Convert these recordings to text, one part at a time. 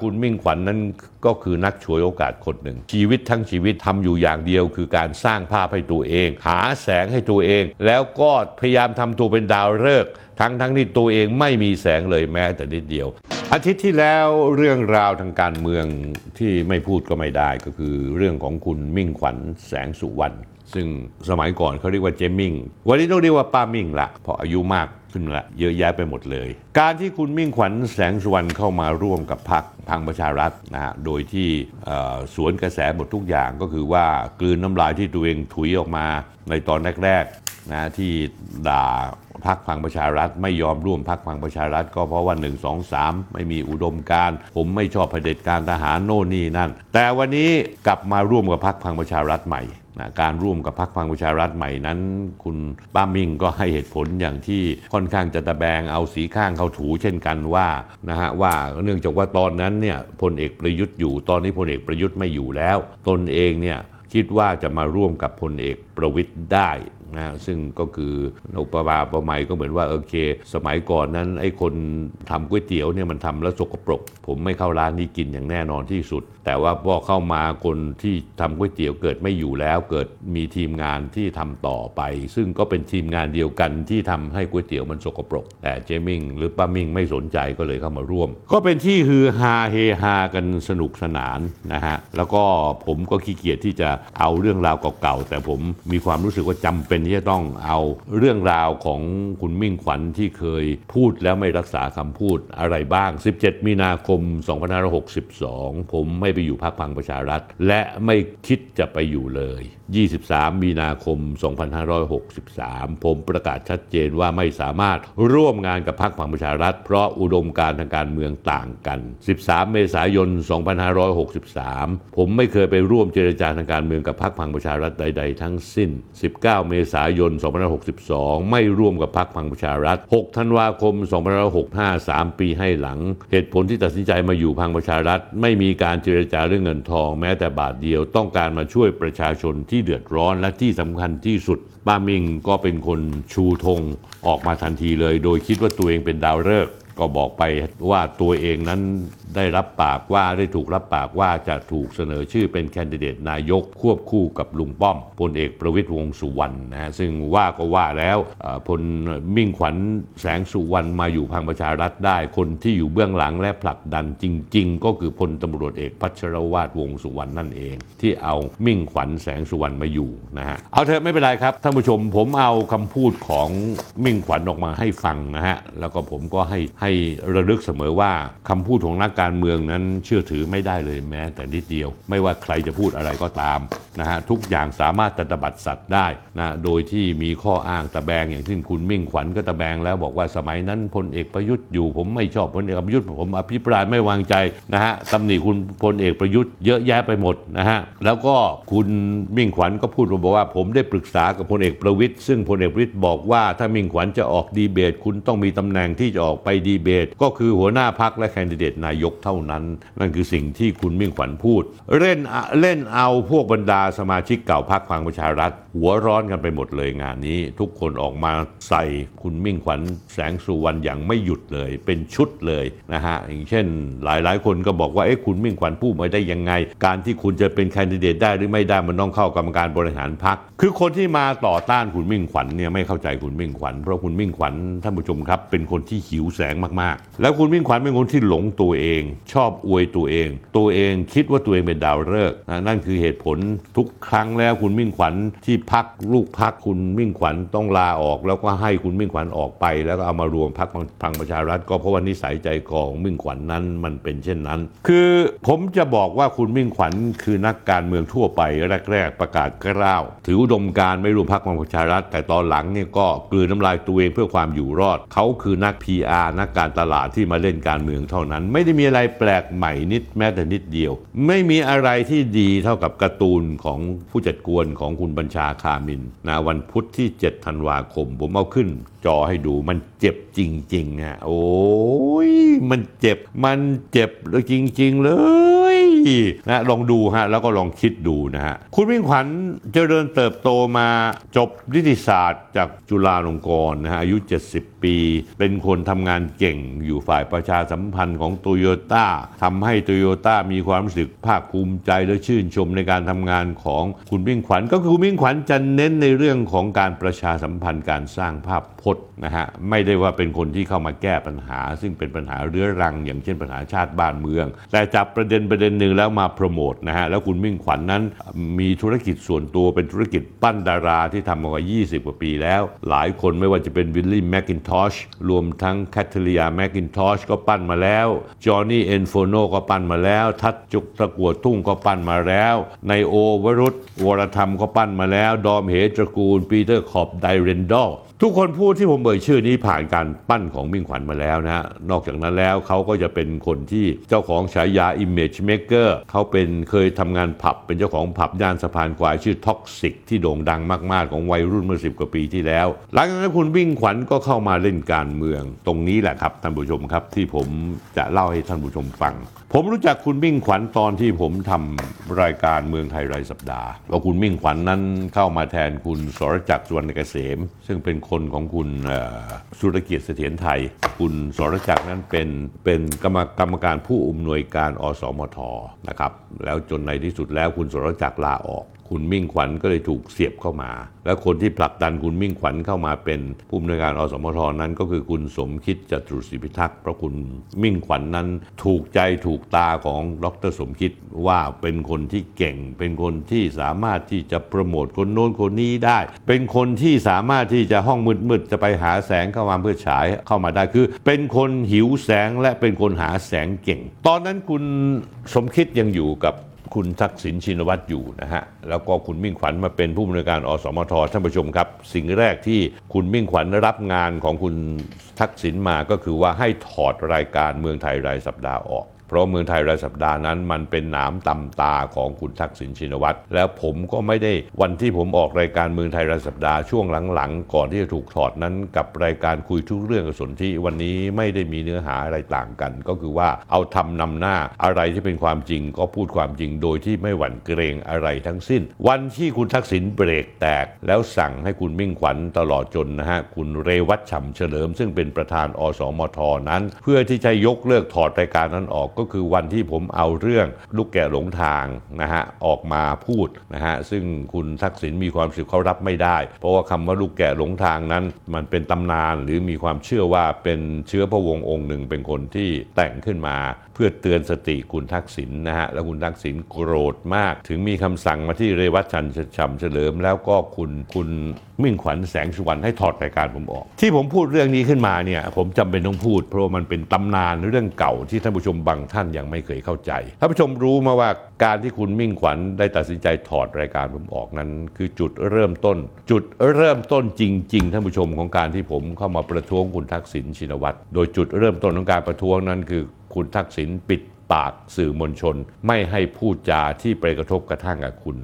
คุณมิ่งขวัญนนั้นก็คือนักฉวยโอกาสคนหนึ่ง ชีวิตทั้งชีวิตทำอยู่อย่างเดียว คือการสร้างภาพให้ตัวเอง หาแสงให้ตัวเอง แล้วก็พยายามทำตัวเป็นดาวฤกษ์ทั้งทั้งที่ตัวเองไม่มีแสงเลยแม้แต่นิดเดียว อาทิตย์ที่แล้วเรื่องราวทางการเมืองที่ไม่พูดก็ไม่ได้ก็คือเรื่องของคุณมิ่งขวัญแสงสุวรรณซึ่งสมัยก่อนเขาเรียกว่าเจมิงวันนี้ต้องเรียกว่าป้ามิ่งละเพราะอายุมาก ขึ้นละเยอะแยะไปหมดเลย การที่คุณมิ่งขวัญแสงสุวรรณเข้ามาร่วมกับพรรคพังประชารัฐนะฮะโดยที่สวนกระแสหมดทุกอย่างก็คือว่ากลืนน้ำลายที่ตัวเองถุยออกมาในตอนแรกๆนะที่ด่าพักพังประชารัฐไม่ยอมร่วมพักพังประชารัฐ ก็เพราะว่า 1 2 3 ไม่มีอุดมการ ผมไม่ชอบเผด็จการทหารโน่นนี่นั่น แต่วันนี้กลับมาร่วมกับพักพังประชารัฐใหม่ นะการร่วมกับพักพลังประชารัฐใหม่นั้น คุณป้ามิ่งก็ให้เหตุผลอย่างที่ค่อนข้างจะตะแบงเอาสีข้างเข้าถูเช่นกันว่านะฮะว่าเนื่องจากว่าตอนนั้นเนี่ยพลเอกประยุทธ์อยู่ ตอนนี้พลเอกประยุทธ์ไม่อยู่แล้ว ตนเองเนี่ยคิดว่าจะมาร่วมกับพลเอกประวิทย์ได้ นะซึ่งก็คืออุปมาประไมยก็เหมือนว่าโอเค สมัยก่อนนั้นไอ้คนทำก๋วยเตี๋ยวเนี่ยมันทำแล้วสกปรก ผมไม่เข้าร้านนี้กินอย่างแน่นอนที่สุด แต่ว่าพอเข้ามาคนที่ทำก๋วยเตี๋ยวเกิดไม่อยู่แล้วเกิดมีทีมงานที่ทำต่อไป ซึ่งก็เป็นทีมงานเดียวกันที่ทำให้ก๋วยเตี๋ยวมันสกปรก แต่เจมิงหรือป้ามิงไม่สนใจก็เลยเข้ามาร่วม ก็เป็นที่ฮือฮาเฮฮากันสนุกสนานนะฮะแล้วก็ผมก็ขี้เกียจที่จะเอาเรื่องราวเก่าๆแต่ผมมีความรู้สึกว่าจำเป็น็นที่จะต้องเอาเรื่องราวของคุณมิ่งขวัญที่เคยพูดแล้วไม่รักษาคำพูดอะไรบ้าง 17 มีนาคม 2562 ผมไม่ไปอยู่พรรคพังประชารัฐ และไม่คิดจะไปอยู่เลย 23 มีนาคม 2563 ผมประกาศชัดเจนว่าไม่สามารถร่วมงานกับพรรคพังประชารัฐ เพราะอุดมการทางการเมืองต่างกัน 13 เมษายน 2563 ผมไม่เคยไปร่วมเจรจาทางการเมืองกับพรรคพังประชารัฐใด ๆ ทั้งสิ้น 19 เมษายน 2562 ไม่ร่วมกับพรรคพังประชารัฐ 6 ธันวาคม 2565 3 ปีให้หลัง เหตุผลที่ตัดสินใจมาอยู่พังประชารัฐ ไม่มีการเจรจาเรื่องเงินทอง แม้แต่บาทเดียวต้องการมาช่วยประชาชนที่เดือดร้อนและที่สำคัญที่สุดป้ามิงก็เป็นคนชูธงออกมาทันทีเลย โดยคิดว่าตัวเองเป็นดาวฤกษ์ก็บอกไปว่าตัวเองนั้น ได้รับปากว่าได้ถูกรับปากว่าจะถูกเสนอชื่อเป็นแคนดิเดตนายกควบคู่กับลุงป้อมพลเอกประวิตยวงสุวรรณนะฮะซึ่งว่าก็ว่าแล้วพลมิ่งขวัญแสงสุวรรณมาอยู่พังประชารัฐได้ คนที่อยู่เบื้องหลังและผลักดันจริง ๆ ก็คือพลตำรวจเอกพัชรวาทวงสุวรรณนั่นเอง ที่เอามิ่งขวัญแสงสุวรรณมาอยู่นะฮะเอาเถอะไม่เป็นไรครับท่านผู้ชมผมเอาคำพูดของมิ่งขวัญออกมาให้ฟังนะฮะแล้วก็ผมก็ให้ให้ระลึกเสมอว่าคำพูดของนักการการเมืองนั้นเชื่อถือไม่ได้เลยแม้แต่นิดเดียว ไม่ว่าใครจะพูดอะไรก็ตามนะฮะทุกอย่างสามารถตบัดสัตว์ได้นะโดยที่มีข้ออ้างตะแบงอย่างที่คุณมิ่งขวัญก็ตะแบงแล้วบอกว่าสมัยนั้นพลเอกประยุทธ์อยู่ผมไม่ชอบพลเอกประยุทธ์ผมอภิปรายไม่วางใจนะฮะตำหนิคุณพลเอกประยุทธ์เยอะแยะไปหมดนะฮะแล้วก็คุณมิ่งขวัญก็พูดมาบอกว่า ผมได้ปรึกษากับพลเอกประวิทย์ซึ่งพลเอกประวิทย์บอกว่าถ้ามิ่งขวัญจะออกดีเบต คุณต้องมีตำแหน่งที่จะออกไปดีเบต ก็คือหัวหน้าพักและแคนดิเดตนายกเท่านั้น นั่นคือสิ่งที่คุณมิ่งขวัญพูด เล่นเล่นเอาพวกบรรดาสมาชิกเก่าพักพลังประชารัฐ หัวร้อนกันไปหมดเลยงานนี้ ทุกคนออกมาใส่คุณมิ่งขวัญแสงสุวรรณอย่างไม่หยุดเลย เป็นชุดเลยนะฮะอย่างเช่น หลายๆคนก็บอกว่าเอ๊ะคุณมิ่งขวัญพูดมาได้ยังไง การที่คุณจะเป็นแคนดิเดตได้หรือไม่ได้มันต้องเข้ากรรมการบริหารพักคือคนที่มาต่อต้านคุณมิ่งขวัญเนี่ยไม่เข้าใจคุณมิ่งขวัญเพราะคุณมิ่งขวัญท่านผู้ชมครับเป็นคนที่หิวแสงมากๆ แล้วคุณมิ่งขวัญเป็นคนที่หลงตัวเองชอบอวยตัวเอง ตัวเองคิดว่าตัวเองเป็นดาวฤกษ์นะนั่นคือเหตุผลทุกครั้งแล้วคุณมิ่งขวัญที่พักลูกพักคุณมิ่งขวัญต้องลาออก แล้วก็ให้คุณมิ่งขวัญออกไป แล้วก็เอามารวมพักพลังประชารัฐ ก็เพราะว่านิสัยใจคอของมิ่งขวัญนั้นมันเป็นเช่นนั้น คือผมจะบอกว่าคุณมิ่งขวัญคือนักการเมืองทั่วไปแรก ๆ ประกาศกล้าวถืออุดมการไม่รวมพักพลังประชารัฐ แต่ตอนหลังเนี่ยก็กลืนน้ำลายตัวเองเพื่อความอยู่รอด เขาคือนัก PR นักการตลาดที่มาเล่นการเมืองเท่านั้น ไม่ได้มีอะไรแปลกใหม่นิดแม้แต่นิดเดียว ไม่มีอะไรที่ดีเท่ากับการ์ตูนของผู้จัดกวนของคุณบัญชาคามินนะวันพุธที่7ธันวาคม ผมเอาขึ้น จอให้ดูมันเจ็บจริงๆฮะโอ้ยมันเจ็บมันเจ็บจริง ๆ เลยนะลองดูฮะแล้วก็ลองคิดดูนะฮะคุณมิ่งขวัญเจริญเติบโตมาจบนิติศาสตร์จากจุฬาลงกรณ์นะฮะอายุ 70 ปี เป็นคนทำงานเก่งอยู่ฝ่ายประชาสัมพันธ์ของโตโยต้าทำให้โตโยต้ามีความรู้สึกภาคภูมิใจและชื่นชมในการทำงานของคุณมิ่งขวัญ ก็คือคุณมิ่งขวัญจะเน้นในเรื่องของการประชาสัมพันธ์การสร้างภาพพจน์นะฮะไม่ได้ว่าเป็นคนที่เข้ามาแก้ปัญหา ซึ่งเป็นปัญหาเรื้อรัง อย่างเช่นปัญหาชาติบ้านเมือง แต่จับประเด็นประเด็นหนึ่งแล้วมาโปรโมทนะฮะแล้วคุณมิ่งขวัญนั้นมีธุรกิจส่วนตัวเป็นธุรกิจปั้นดาราที่ทำมากว่า 20 กว่าปีแล้ว หลายคนไม่ว่าจะเป็นวิลลี่แมคกินทอชรวมทั้งแคทเธอรียาแมคกินทอชก็ปั้นมาแล้วจอห์นนี่ แอนโฟเน่ก็ปั้นมาแล้ว ทัช ณ ตะกั่วทุ่งก็ปั้นมาแล้วไนโอวรุษวรธรรมก็ปั้นมาแล้ว ดอมเหตระกูลปีเตอร์ คอร์ป ไดเรนดัล ทุกคนพูดที่ผมเอ่ยชื่อนี้ผ่านการปั้นของมิ่งขวัญมาแล้วนะฮะ นอกจากนั้นแล้วเขาก็จะเป็นคนที่เจ้าของฉายา Image Maker เขาเป็นเคยทำงานผับ เป็นเจ้าของผับย่านสะพานควายชื่อ Toxic ที่โด่งดังมาก ๆ ของวัยรุ่นเมื่อสิบกว่าปีที่แล้ว หลังจากนั้นคุณมิ่งขวัญก็เข้ามาเล่นการเมือง ตรงนี้แหละครับท่านผู้ชมครับที่ผมจะเล่าให้ท่านผู้ชมฟังผมรู้จักคุณมิ่งขวัญตอนที่ผมทำรายการเมืองไทยรายสัปดาห์ว่าคุณมิ่งขวัญนั้นเข้ามาแทนคุณสรจักรสวรรณเกษม ซึ่งเป็นคนของคุณสุรเกียรติเสถียรไทย คุณสรจักรนั้นเป็นเป็นกรรมกรรมการผู้อำนวยการอสมทนะครับแล้วจนในที่สุดแล้วคุณสรจักรลาออก คุณมิ่งขวัญก็เลยถูกเสียบเข้ามา แล้วคนที่ผลักดันคุณมิ่งขวัญเข้ามาเป็นผู้อำนวยการอสมทนั้น ก็คือคุณสมคิดจตุศรีพิทักษ์เพราะคุณมิ่งขวัญนั้นถูกใจถูกตาของดรสมคิดว่าเป็นคนที่เก่ง เป็นคนที่สามารถที่จะโปรโมทคนโน้นคนนี้ได้ เป็นคนที่สามารถที่จะห้องมืดๆจะไปหาแสงเข้ามาเพื่อฉายเข้ามาได้คือ เป็นคนหิวแสงและเป็นคนหาแสงเก่ง ตอนนั้นคุณสมคิดยังอยู่กับ คุณทักษิณชินวัตรอยู่นะฮะ แล้วก็คุณมิ่งขวัญมาเป็นผู้อำนวยการอสมทท่านผู้ชมครับ สิ่งแรกที่คุณมิ่งขวัญรับงานของคุณทักษิณมาก็คือว่าให้ถอดรายการเมืองไทยรายสัปดาห์ออก เพราะเมืองไทยรายสัปดาห์นั้นมันเป็นหนามตำตาของคุณทักษิณชินวัตรแล้วผมก็ไม่ได้วันที่ผมออกรายการเมืองไทยรายสัปดาห์ช่วงหลังๆ ก่อนที่จะถูกถอดนั้นกับรายการคุยทุกเรื่องกับสนที่วันนี้ไม่ได้มีเนื้อหาอะไรต่างกัน ก็คือว่าเอาทำนำหน้าอะไรที่เป็นความจริงก็พูดความจริงโดยที่ไม่หวั่นเกรงอะไรทั้งสิ้น วันที่คุณทักษิณเบรกแตก แล้วสั่งให้คุณมิ่งขวัญตลอดจนนะฮะคุณเรวัตฉ่ำเฉลิม ซึ่งเป็นประธานอสมทนั้น เพื่อที่จะยกเลิกถอดรายการนั้นออกก็คือวันที่ผมเอาเรื่องลูกแกะหลงทางนะฮะออกมาพูดนะฮะซึ่งคุณทักษิณมีความสึกเขารับไม่ได้ เพราะว่าคำว่าลูกแกะหลงทางนั้น มันเป็นตำนานหรือมีความเชื่อว่าเป็นเชื้อพระวงศ์องค์หนึ่งเป็นคนที่แต่งขึ้นมา เพื่อเตือนสติคุณทักษิณนะฮะแล้วคุณทักษิณโกรธมาก ถึงมีคำสั่งมาที่เรวัตชันฉ่ำเฉลิม แล้วก็คุณคุณมิ่งขวัญแสงสุวรรณให้ถอดรายการผมออก ที่ผมพูดเรื่องนี้ขึ้นมาเนี่ยผมจำเป็นต้องพูด เพราะมันเป็นตำนานเรื่องเก่าที่ท่านผู้ชมบางท่านยังไม่เคยเข้าใจท่านผู้ชมรู้มาว่าการที่คุณมิ่งขวัญได้ตัดสินใจถอดรายการผมออกนั้น คือจุดเริ่มต้น จุดเริ่มต้นจริง ๆท่านผู้ชมของการที่ผมเข้ามาประท้วงคุณทักษิณชินวัตรโดยจุดเริ่มต้นของการประท้วงนั้นคือ คุณทักษิณปิดปากสื่อมวลชน ไม่ให้พูดจาที่ไปกระทบกระทั่งกับคุณ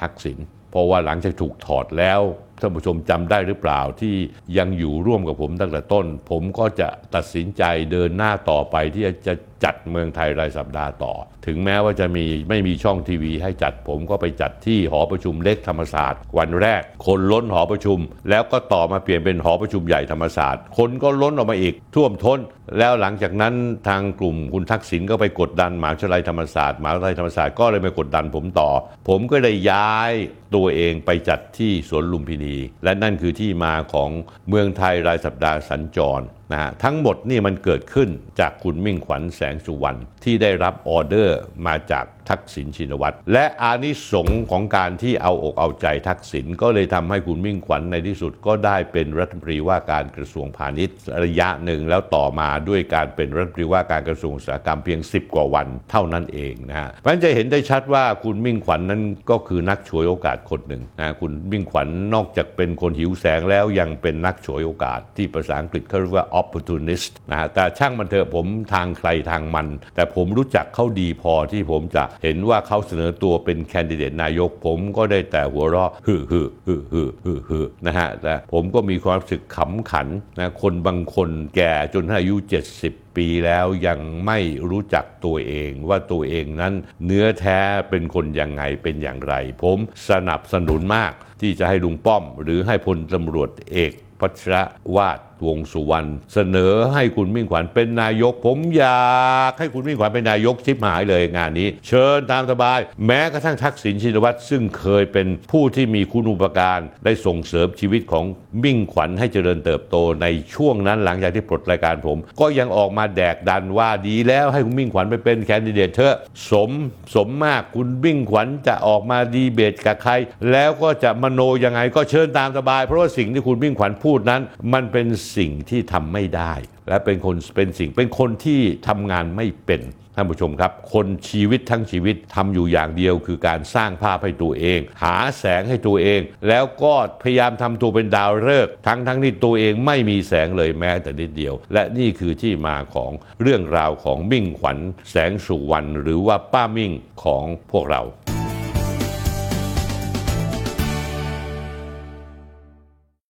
ทักษิณเพราะว่าหลังจากถูกถอดแล้ว ท่านผู้ชมจำได้หรือเปล่าที่ยังอยู่ร่วมกับผมตั้งแต่ต้น ผมก็จะตัดสินใจเดินหน้าต่อไปที่จะจัดเมืองไทยรายสัปดาห์ต่อ ถึงแม้ว่าจะมีไม่มีช่องทีวีให้จัดผมก็ไปจัดที่หอประชุมเล็กธรรมศาสตร์ วันแรก คนล้นหอประชุม แล้วก็ต่อมาเปลี่ยนเป็นหอประชุมใหญ่ธรรมศาสตร์ คนก็ล้นออกมาอีกท่วมท้น แล้วหลังจากนั้นทางกลุ่มคุณทักษิณก็ไปกดดันหมหาวิทยาลัยธรรมศาสตร์หมหาวิทยาลัยธรรมศาสตร์ก็เลยไปกดดันผมต่อ ผมก็เลยย้ายตัวเองไปจัดที่สวนลุมพินีและนั่นคือที่มาของเมืองไทยรายสัปดาห์สัญจรนะฮะทั้งหมดนี่มันเกิดขึ้นจากคุณมิ่งขวัญแสงสุวรรณที่ได้รับออเดอร์มาจากทักษิณชินวัตรและอานิสงส์ของการที่เอาอกเอาใจทักษิณก็เลยทำให้คุณมิ่งขวัญในที่สุดก็ได้เป็นรัฐมนตรีว่าการกระทรวงพาณิชย์ระยะหนึ่งแล้วต่อมาด้วยการเป็นรัฐมนตรีว่าการกระทรวงอุตสาหกรรมเพียง 10 กว่าวันเท่านั้นเองนะฮะเพราะฉะนั้นจะเห็นได้ชัดว่าคุณมิ่งขวัญนั้นก็คือนักฉวยโอกาสคนหนึ่งนะคุณมิ่งขวัญนอกจากเป็นคนหิวแสงแล้วยังเป็นนักฉวยโอกาสที่ภาษาอังกฤษเขาเรียกว่า opportunist นะฮะแต่ช่างมันเถอะผมทางใครทางมัน แต่ผมรู้จักเขาดีพอที่ผมจะเห็นว่าเขาเสนอตัวเป็นแคนดิเดตนายก ผมก็ได้แต่หัวเราะฮึฮึฮึฮึฮึฮึนะฮะแต่ผมก็มีความรู้สึกขำขันนะคนบางคนแก่จนอายุ 70ปีแล้วยังไม่รู้จักตัวเองว่าตัวเองนั้นเนื้อแท้เป็นคนยังไงเป็นอย่างไร ผมสนับสนุนมากที่จะให้ลุงป้อม หรือให้พลตำรวจเอกพัชรวาด วงสุวรรณเสนอให้คุณมิ่งขวัญเป็นนายก ผมอยากให้คุณมิ่งขวัญเป็นนายกชิบหายเลยงานนี้ เชิญตามสบาย แม้กระทั่งทักษิณชินวัตรซึ่งเคยเป็นผู้ที่มีคุณอุปการได้ส่งเสริมชีวิตของมิ่งขวัญให้เจริญเติบโตในช่วงนั้นหลังจากที่ปลดรายการผม ก็ยังออกมาแดกดันว่าดีแล้วให้คุณมิ่งขวัญไปเป็นแคนดิเดตเถอะสมสมมากคุณมิ่งขวัญจะออกมาดีเบตกับใคร แล้วก็จะมโนยังไงก็เชิญตามสบาย เพราะว่าสิ่งที่คุณมิ่งขวัญพูดนั้น มันเป็นสิ่งที่ทำไม่ได้ และเป็นคนเป็นสิ่งเป็นคนที่ทำงานไม่เป็นท่านผู้ชมครับ คนชีวิตทั้งชีวิตทำอยู่อย่างเดียว คือการสร้างภาพให้ตัวเอง หาแสงให้ตัวเอง แล้วก็พยายามทำตัวเป็นดาวฤกษ์ทั้งทั้งที่ตัวเองไม่มีแสงเลยแม้แต่นิดเดียว และนี่คือที่มาของเรื่องราวของมิ่งขวัญแสงสุวรรณหรือว่าป้ามิ่งของพวกเรา